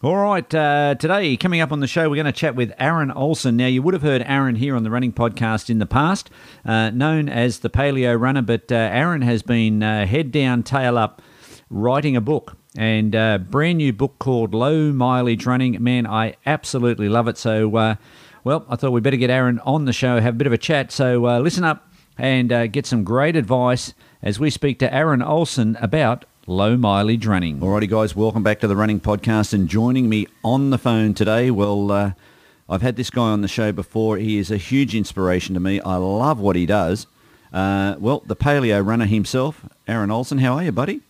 All right, uh, today coming up on the show, we're going to chat with Aaron Olson. Now, you would have heard Aaron here on the Running Podcast in the past, uh, known as the Paleo Runner, but uh, Aaron has been uh, head down, tail up, writing a book and a uh, brand new book called Low Mileage Running. Man, I absolutely love it. So, uh, well, I thought we'd better get Aaron on the show, have a bit of a chat. So, listen up and get some great advice as we speak to Aaron Olson about low mileage running. Alrighty, guys, welcome back to the Running Podcast. And joining me on the phone today, well, uh, I've had this guy on the show before. He is a huge inspiration to me. I love what he does. Uh, well, the paleo runner himself, Aaron Olson. How are you, buddy?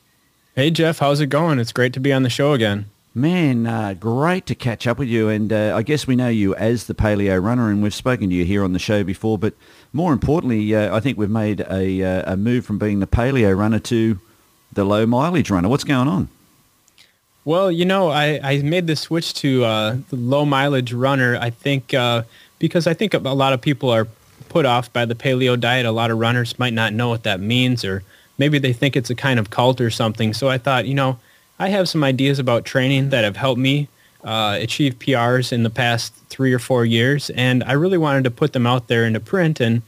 Hey, Jeff. How's it going? It's great to be on the show again. Man, uh, great to catch up with you. And uh, I guess we know you as the paleo runner, and we've spoken to you here on the show before. But more importantly, uh, I think we've made a, uh, a move from being the paleo runner to the low mileage runner. What's going on? Well, you know, I, I made the switch to uh, the low mileage runner. I think uh, because I think a lot of people are put off by the paleo diet. A lot of runners might not know what that means, or maybe they think it's a kind of cult or something. So I thought, you know, I have some ideas about training that have helped me uh, achieve PRs in the past three or four years, and I really wanted to put them out there into print and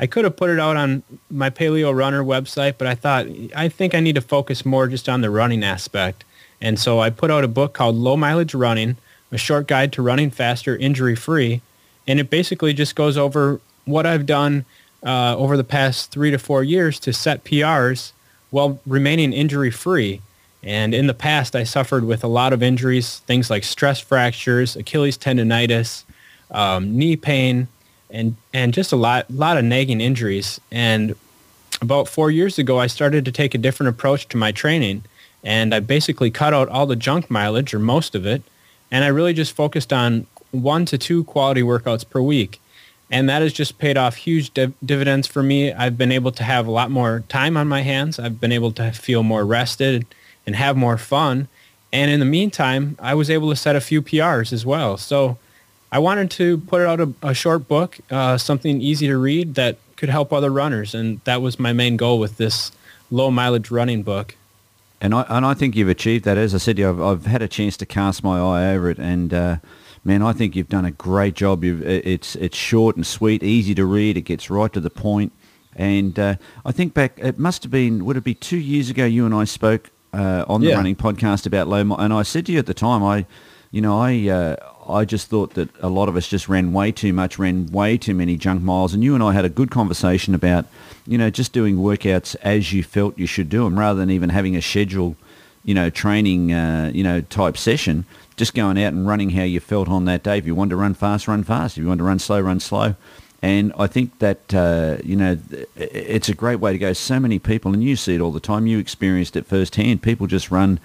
I could have put it out on my Paleo Runner website, but I thought I think I need to focus more just on the running aspect. And so I put out a book called Low Mileage Running, a short guide to running faster, injury-free. And it basically just goes over what I've done uh, over the past three to four years to set PRs while remaining injury-free. And in the past, I suffered with a lot of injuries, things like stress fractures, Achilles tendonitis, um, knee pain, and and just a lot lot of nagging injuries. And about four years ago, I started to take a different approach to my training, and I basically cut out all the junk mileage or most of it, and I really just focused on one to two quality workouts per week. And that has just paid off huge div- dividends for me. I've been able to have a lot more time on my hands. I've been able to feel more rested and have more fun. And in the meantime, I was able to set a few PRs as well. So I wanted to put out a, a short book, uh, something easy to read that could help other runners, and that was my main goal with this low mileage running book. And I and I think you've achieved that. As I said, I've, I've had a chance to cast my eye over it, and uh, man, I think you've done a great job. You've, it's it's short and sweet, easy to read. It gets right to the point. And uh, I think back, it must have been, would it be two years ago? You and I spoke uh, on the yeah. running podcast about low, and I said to you at the time, I, you know, I uh, I just thought that a lot of us just ran way too much, ran way too many junk miles. And you and I had a good conversation about, you know, just doing workouts as you felt you should do them rather than even having a schedule, you know, training, uh, you know, type session. Just going out and running how you felt on that day. If you want to run fast, run fast. If you want to run slow, run slow. And I think that, uh, you know, it's a great way to go. So many people, and you see it all the time, you experienced it firsthand. People just run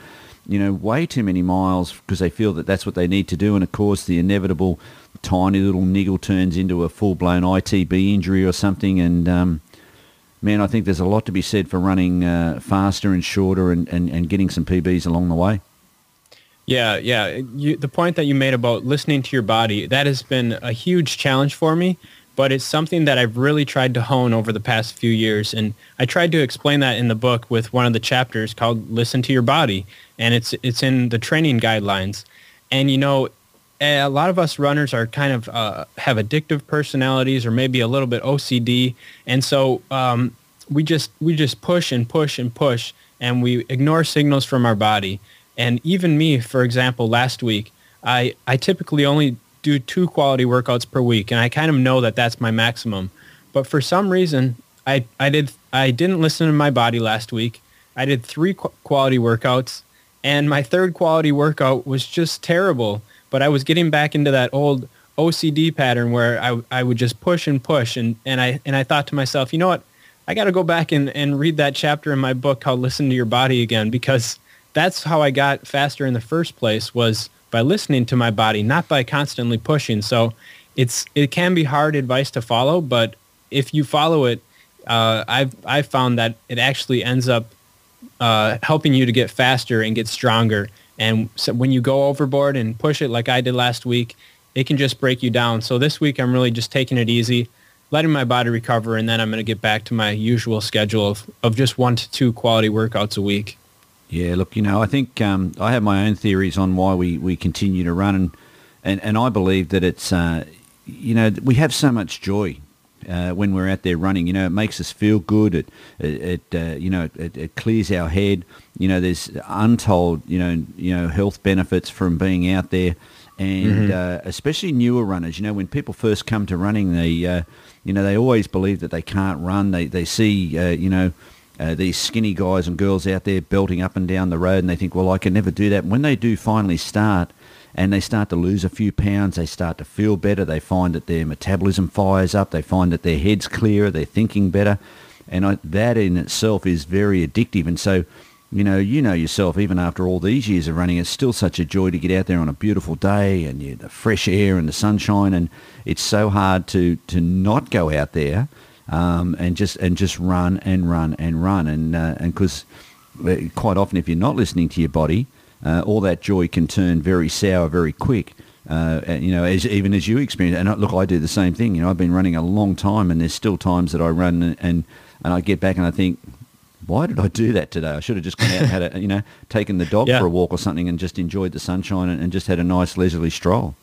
you know, way too many miles because they feel that that's what they need to do. And of course, the inevitable tiny little niggle turns into a full-blown ITB injury or something. And, um, man, I think there's a lot to be said for running uh, faster and shorter and, and, and getting some PBs along the way. Yeah, yeah. You, the point that you made about listening to your body, that has been a huge challenge for me but it's something that I've really tried to hone over the past few years. And I tried to explain that in the book with one of the chapters called Listen to Your Body. And it's, it's in the training guidelines. And, you know, a lot of us runners are kind of uh, have addictive personalities or maybe a little bit OCD. And so um, we just we just push and push and push and we ignore signals from our body. And even me, for example, last week, I, I typically only do two quality workouts per week, and I kind of know that that's my maximum. But for some reason, I, I did I didn't listen to my body last week. I did three qu- quality workouts, and my third quality workout was just terrible. But I was getting back into that old OCD pattern where I, I would just push and push, and, and I and I thought to myself, you know what? I got to go back and, and read that chapter in my book called Listen to Your Body again because that's how I got faster in the first place was by listening to my body, not by constantly pushing. So it's it can be hard advice to follow, but if you follow it, uh, I've I've found that it actually ends up uh, helping you to get faster and get stronger. And so when you go overboard and push it like I did last week, it can just break you down. So this week I'm really just taking it easy, letting my body recover, and then I'm going to get back to my usual schedule of, of just one to two quality workouts a week. Yeah, look, you know, I think um, I have my own theories on why we, we continue to run, and, and, and I believe that it's, uh, you know, we have so much joy uh, when we're out there running. You know, it makes us feel good. It, it, it uh, you know, it, it, clears our head. You know, there's untold, you know, you know, health benefits from being out there, and mm-hmm. uh, especially newer runners. You know, when people first come to running, they, uh, you know, they always believe that they can't run. They they see, uh, you know. Uh, these skinny guys and girls out there belting up and down the road and they think, well, I can never do that. When they do finally start, and they start to lose a few pounds. They start to feel better. They find that their metabolism fires up. They find that their head's clearer. They're thinking better. And I, that in itself is very addictive. And so, you know, you know yourself, even after all these years of running, it's still such a joy to get out there on a beautiful day and you, the fresh air and the sunshine. And it's so hard to, to not go out there um, and just and just run and run and run. And uh, and because uh, quite often, if you're not listening to your body, uh, all that joy can turn very sour very quick. Uh, you know, as even as you experience. And look, I do the same thing. You know, I've been running a long time, and there's still times that I run and and, and I get back and I think, why did I do that today? I should have just gone out and had a, you know, taken the dog yeah. for a walk or something and just enjoyed the sunshine and, and just had a nice leisurely stroll.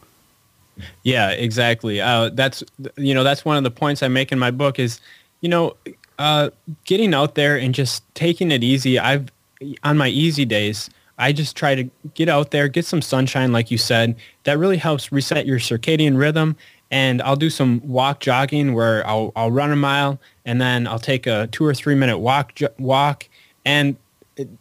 Yeah, exactly. Uh, that's you know that's one of the points I make in my book is, you know, uh, getting out there and just taking it easy. I've on my easy days. I just try to get out there, get some sunshine, like you said. That really helps reset your circadian rhythm. And I'll do some walk jogging where I'll, I'll run a mile and then I'll take a two or three minute walk walk. And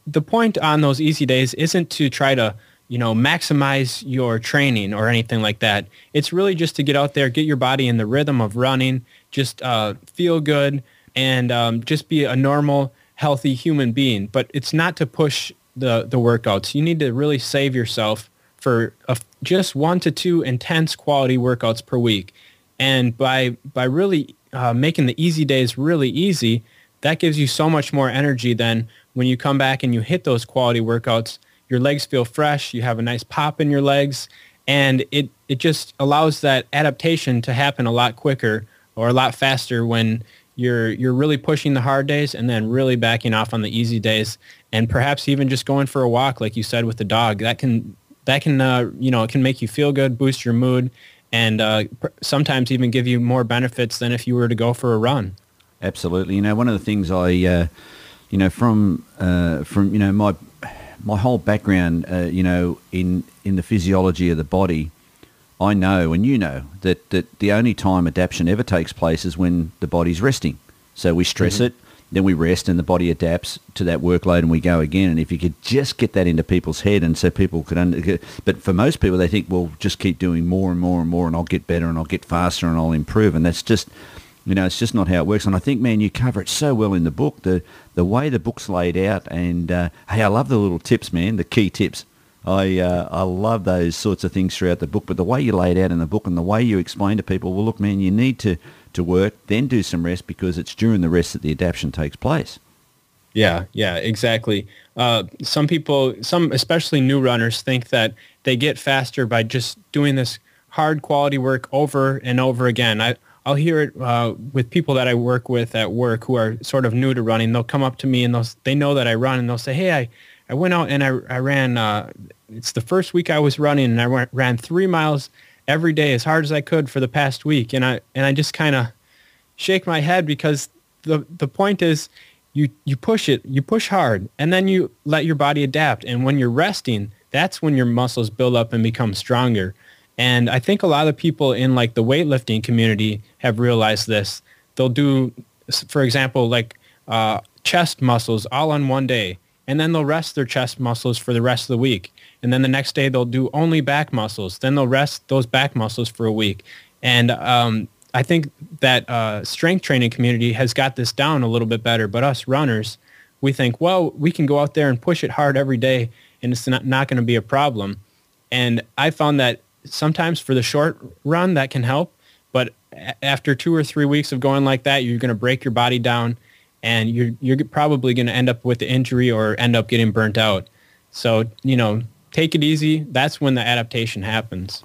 the point on those easy days isn't to try to you know maximize your training or anything like that. It's really just to get out there, get your body in the rhythm of running, just uh, feel good, and um, just be a normal, healthy human being. But it's not to push the the workouts. You need to really save yourself for a, just one to two intense quality workouts per week, and by by really uh, making the easy days really easy, that gives you so much more energy than when you come back and you hit those quality workouts. Your legs feel fresh. You have a nice pop in your legs, and it it just allows that adaptation to happen a lot quicker or a lot faster when you're you're really pushing the hard days and then really backing off on the easy days and perhaps even just going for a walk like you said with the dog that can that can uh, you know it can make you feel good boost your mood and uh, sometimes even give you more benefits than if you were to go for a run absolutely you know one of the things i uh, you know from uh, from you know my my whole background uh, you know in in the physiology of the body I know and you know that, that the only time adaptation ever takes place is when the body's resting. So we stress mm-hmm. it, then we rest and the body adapts to that workload and we go again. And if you could just get that into people's head and so people could, under, but for most people they think, well, just keep doing more and more and more and I'll get better and I'll get faster and I'll improve. And that's just, you know, it's just not how it works. And I think, man, you cover it so well in the book, the, the way the book's laid out. And, uh, hey, I love the little tips, man, the key tips. I uh, I love those sorts of things throughout the book. But the way you lay it out in the book and the way you explain to people, well, look, man, you need to, to work, then do some rest because it's during the rest that the adaptation takes place. Yeah, yeah, exactly. Uh, some people, some especially new runners, think that they get faster by just doing this hard quality work over and over again. I, I'll hear it uh, with people that I work with at work who are sort of new to running. They'll come up to me and they'll, they know that I run and they'll say, hey, I, I went out and I, I ran, uh, it's the first week I was running and I went, ran three miles every day as hard as I could for the past week. And I, and I just kind of shake my head because the, the point is you, you push it, you push hard and then you let your body adapt. And when you're resting, that's when your muscles build up and become stronger. And I think a lot of people in like the weightlifting community have realized this. They'll do, for example, like uh, chest muscles all on one day and then they'll rest their chest muscles for the rest of the week. And then the next day they'll do only back muscles. Then they'll rest those back muscles for a week. And um, I think that uh, strength training community has got this down a little bit better. But us runners, we think, well, we can go out there and push it hard every day, and it's not, not going to be a problem. And I found that sometimes for the short run that can help, but after two or three weeks of going like that, you're going to break your body down and you're you're probably going to end up with the injury or end up getting burnt out. So you know, take it easy. That's when the adaptation happens.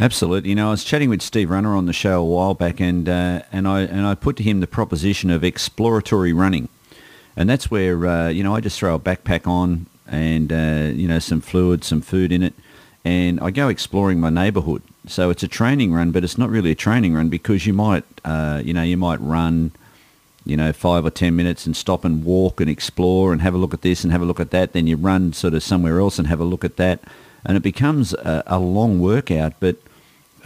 Absolutely. You know, I was chatting with Steve Runner on the show a while back, and uh, and I and I put to him the proposition of exploratory running, and that's where uh, you know I just throw a backpack on, and uh, you know some fluid, some food in it, and I go exploring my neighbourhood. So it's a training run, but it's not really a training run because you might, uh, you know, you might run, you know, five or ten minutes and stop and walk and explore and have a look at this and have a look at that. Then you run sort of somewhere else and have a look at that, and it becomes a, a long workout. But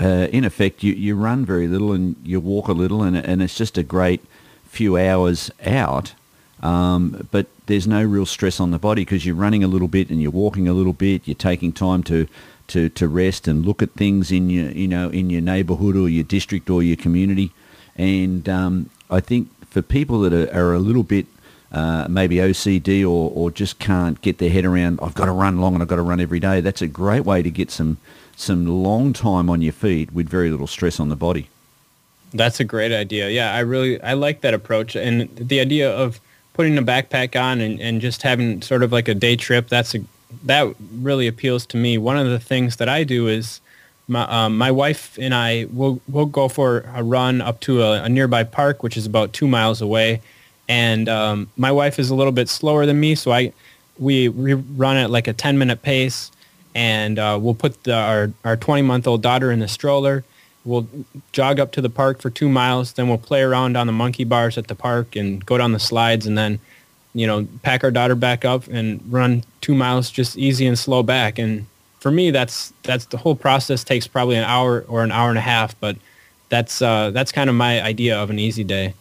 uh, in effect, you, you run very little and you walk a little, and and it's just a great few hours out. Um, but there's no real stress on the body because you're running a little bit and you're walking a little bit. You're taking time to to, to rest and look at things in your you know in your neighbourhood or your district or your community. And um, I think for people that are, are a little bit uh, maybe OCD or, or just can't get their head around, I've got to run long and I've got to run every day. That's a great way to get some some long time on your feet with very little stress on the body. That's a great idea. Yeah, I really I like that approach and the idea of putting a backpack on and, and just having sort of like a day trip. That's a that really appeals to me. One of the things that I do is my um, my wife and I will will go for a run up to a, a, nearby park, which is about two miles away. And um, my wife is a little bit slower than me, so I we, we run at like a 10 minute pace, and uh, we'll put the, our our 20 month old daughter in the stroller. We'll jog up to the park for two miles, then we'll play around on the monkey bars at the park and go down the slides, and then you know, pack our daughter back up and run two miles just easy and slow back. And for me, that's that's the whole process takes probably an hour or an hour and a half, but that's uh, that's kind of my idea of an easy day.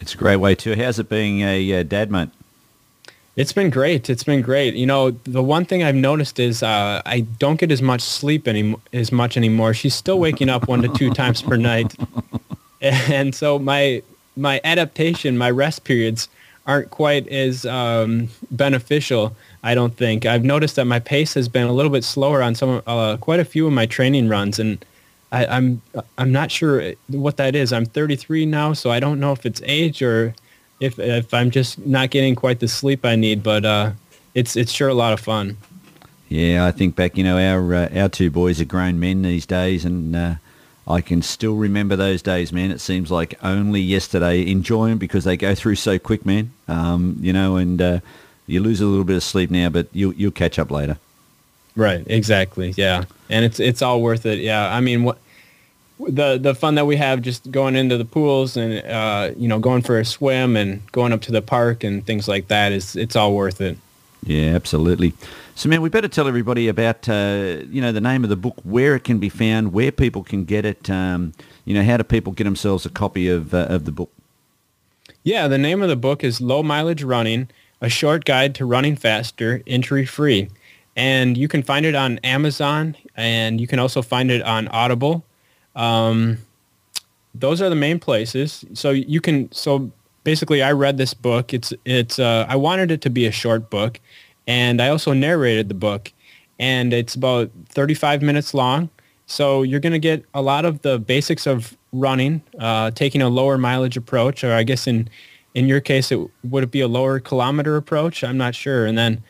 It's a great way too. How's it being a dad, mate? It's been great. It's been great. You know, the one thing I've noticed is uh, I don't get as much sleep any as much anymore. She's still waking up one to two times per night, and so my my adaptation, my rest periods aren't quite as um, beneficial. I don't think I've noticed that my pace has been a little bit slower on some, uh, quite a few of my training runs, and I, I'm I'm not sure what that is. I'm 33 now, so I don't know if it's age or if if I'm just not getting quite the sleep I need. But uh, it's it's sure a lot of fun. Yeah, I think back. You know, our uh, our two boys are grown men these days, and uh, I can still remember those days, man. It seems like only yesterday. Enjoy them because they go through so quick, man. Um, you know, and uh, you lose a little bit of sleep now, but you'll you'll catch up later. Right. Exactly. Yeah. And it's it's all worth it. Yeah. I mean, what the the fun that we have just going into the pools and uh, you know going for a swim and going up to the park and things like that is it's all worth it. Yeah, absolutely. So, man, we better tell everybody about uh, you know the name of the book, where it can be found, where people can get it. Um, you know, how do people get themselves a copy of uh, of the book? Yeah, the name of the book is Low Mileage Running: A Short Guide to Running Faster, Injury Free, and you can find it on Amazon, and you can also find it on Audible. Um, those are the main places. So you can so basically I read this book. It's it's uh, I wanted it to be a short book, and I also narrated the book, and it's about 35 minutes long. So you're going to get a lot of the basics of running, uh, taking a lower mileage approach, or I guess in in your case, it would it be a lower kilometer approach? I'm not sure. And then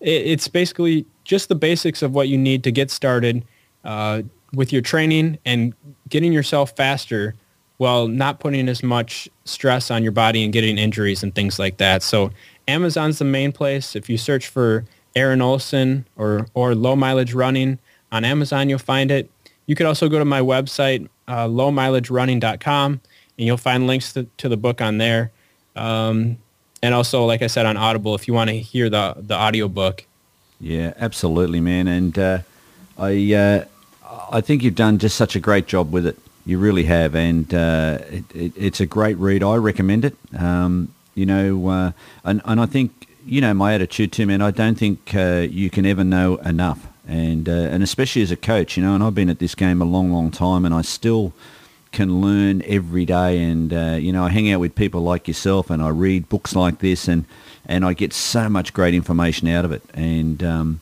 it, it's basically just the basics of what you need to get started uh, with your training and getting yourself faster while not putting as much stress on your body and getting injuries and things like that. So Amazon's the main place. If you search for Aaron Olson or, or low mileage running on Amazon, you'll find it. You could also go to my website, uh, lowmileagerunning.com, and you'll find links to, to the book on there. Um, and also, like I said, on Audible, if you want to hear the, the audio book. Yeah, absolutely, man. And uh, I, uh, I think you've done just such a great job with it. You really have, and uh, it, it, it's a great read. I recommend it. Um, you know, uh, and, and I think you know my attitude too, man. I don't think uh, you can ever know enough, and uh, and especially as a coach, you know. And I've been at this game a long, long time, and I still can learn every day. And uh, you know, I hang out with people like yourself, and I read books like this, and and I get so much great information out of it. And um,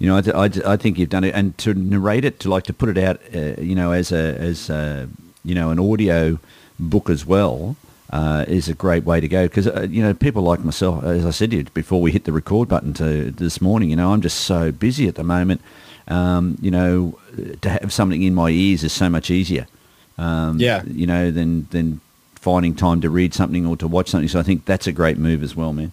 you know, I, I, I, think you've done it, and to narrate it, to like to put it out, uh, you know, as a as a, you know an audio book as well, uh, is a great way to go because uh, you know people like myself, as I said to you before we hit the record button to this morning, you know, I'm just so busy at the moment. Um, you know, to have something in my ears is so much easier. Um, yeah. You know, than than finding time to read something or to watch something. So I think that's a great move as well, man.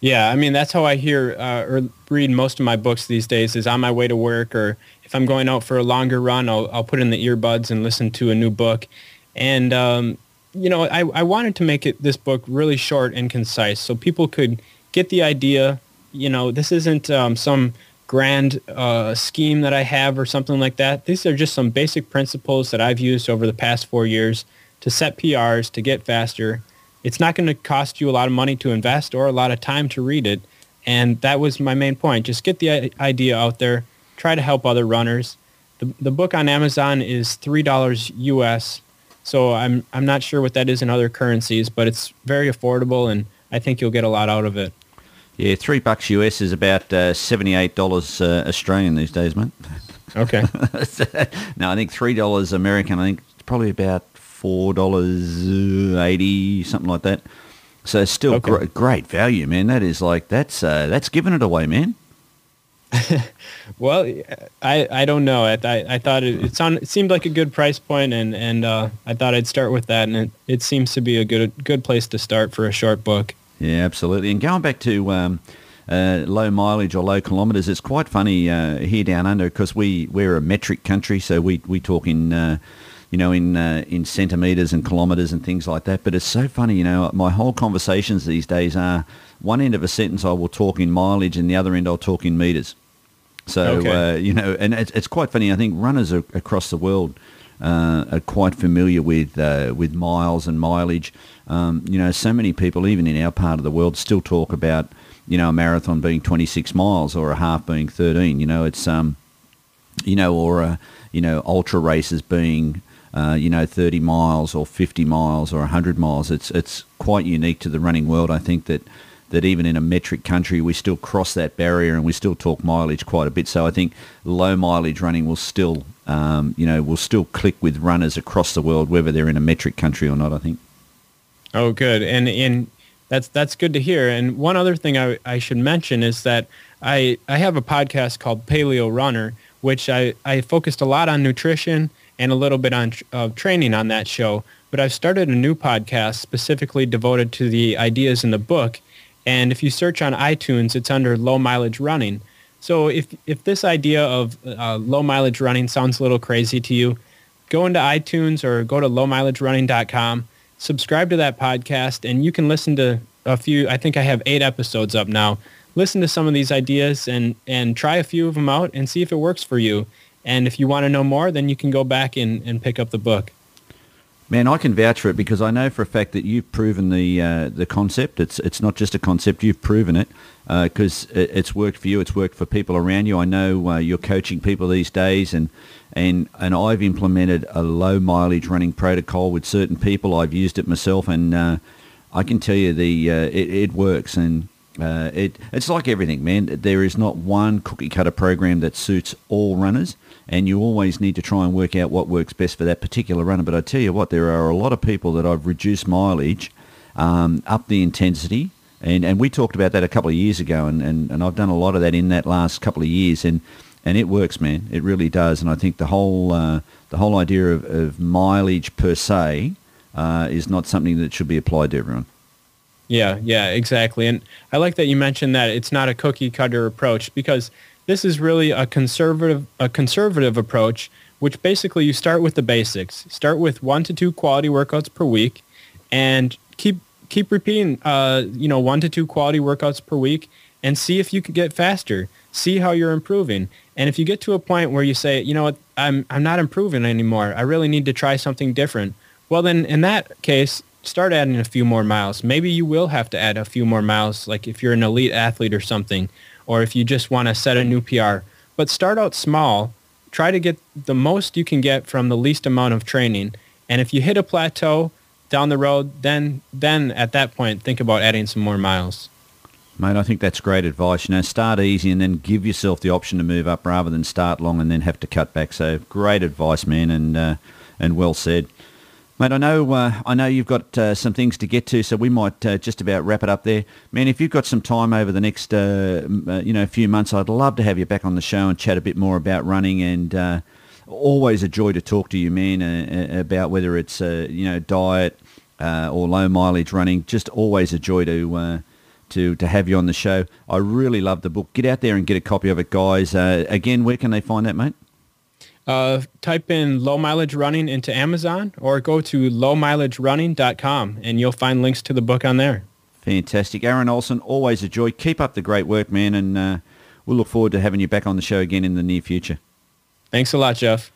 Yeah, I mean that's how I hear uh, or read most of my books these days. Is on my way to work, or if I'm going out for a longer run, I'll I'll put in the earbuds and listen to a new book. And um, you know, I I wanted to make it this book really short and concise, so people could get the idea. You know, this isn't um, some grand uh, scheme that I have or something like that. These are just some basic principles that I've used over the past four years to set PRs to get faster it's not going to cost you a lot of money to invest or a lot of time to read it. And that was my main point. Just get the idea out there. Try to help other runners. The, the book on Amazon is $3 US. So I'm, I'm not sure what that is in other currencies, but it's very affordable and I think you'll get a lot out of it. Yeah, three bucks US is about uh, $78 uh, Australian these days, mate. Okay. no, I think $3 American, I think it's probably about four dollars eighty, something like that. So still okay. gr- great value, man. That is like that's uh, that's giving it away, man. well, I I don't know. I I, I thought it, it, sounded, it seemed like a good price point, and and uh, I thought I'd start with that, and it, it seems to be a good good place to start for a short book. Yeah, absolutely. And going back to um, uh, low mileage or low kilometres, it's quite funny uh, here down under because we we're a metric country, so we we talk in uh, you know, in uh, in centimetres and kilometres and things like that. But it's so funny, you know, my whole conversations these days are one end of a sentence I will talk in mileage and the other end I'll talk in metres. So, okay. uh, you know, and it's, it's quite funny. I think runners are, across the world uh, are quite familiar with uh, with miles and mileage. Um, you know, so many people, even in our part of the world, still talk about, you know, a marathon being 26 miles or a half being 13. You know, it's, um, you know, or, a, you know, ultra races being uh, you know, 30 miles or 50 miles or 100 miles. It's it's quite unique to the running world. I think that that even in a metric country, we still cross that barrier and we still talk mileage quite a bit. So I think low mileage running will still, um, you know, will still click with runners across the world, whether they're in a metric country or not. I think. Oh, good, and and that's that's good to hear. And one other thing I, I should mention is that I I have a podcast called Paleo Runner, which I I focused a lot on nutrition and a little bit on uh, training on that show. But I've started a new podcast specifically devoted to the ideas in the book. And if you search on iTunes, it's under low mileage running. So if, if this idea of uh, low mileage running sounds a little crazy to you, go into iTunes or go to lowmileagerunning.com, subscribe to that podcast, and you can listen to a few, I think I have eight episodes up now. Listen to some of these ideas and, and try a few of them out and see if it works for you. And if you want to know more, then you can go back and, and pick up the book. Man, I can vouch for it because I know for a fact that you've proven the uh, the concept. It's it's not just a concept; you've proven it because uh, it, it's worked for you. It's worked for people around you. I know uh, you're coaching people these days, and and and I've implemented a low mileage running protocol with certain people. I've used it myself, and uh, I can tell you the uh, it, it works. And uh, it it's like everything, man. There is not one cookie cutter program that suits all runners and you always need to try and work out what works best for that particular runner. But I tell you what, there are a lot of people that I've reduced mileage, um, up the intensity, and, and we talked about that a couple of years ago, and, and, and I've done a lot of that in that last couple of years, and, and it works, man. It really does, and I think the whole uh, the whole idea of, of mileage per se uh, is not something that should be applied to everyone. Yeah, yeah, exactly. And I like that you mentioned that it's not a cookie cutter approach because this is really a conservative a conservative approach, which basically you start with the basics. Start with one to two quality workouts per week, and keep keep repeating. Uh, you know, one to two quality workouts per week, and see if you can get faster. See how you're improving. And if you get to a point where you say, you know what, I'm I'm not improving anymore. I really need to try something different. Well, then in that case, start adding a few more miles. Maybe you will have to add a few more miles, like if you're an elite athlete or something or if you just want to set a new PR. But start out small. Try to get the most you can get from the least amount of training. And if you hit a plateau down the road, then then at that point think about adding some more miles. Mate, I think that's great advice. You know, start easy and then give yourself the option to move up rather than start long and then have to cut back. So great advice, man, and uh, and well said. Mate, I know uh, I know you've got uh, some things to get to, so we might uh, just about wrap it up there. Man, if you've got some time over the next uh, uh, you know few months, I'd love to have you back on the show and chat a bit more about running. And uh, always a joy to talk to you, man, about whether it's you know diet or low mileage running. Just always a joy to to, to have you on the show. I really love the book. Get out there and get a copy of it, guys. Uh, again, where can they find that, mate? Uh, type in low mileage running into Amazon or go to lowmileagerunning.com and you'll find links to the book on there. Fantastic. Aaron Olson, always a joy. Keep up the great work, man, and uh, we'll look forward to having you back on the show again in the near future. Thanks a lot, Jeff.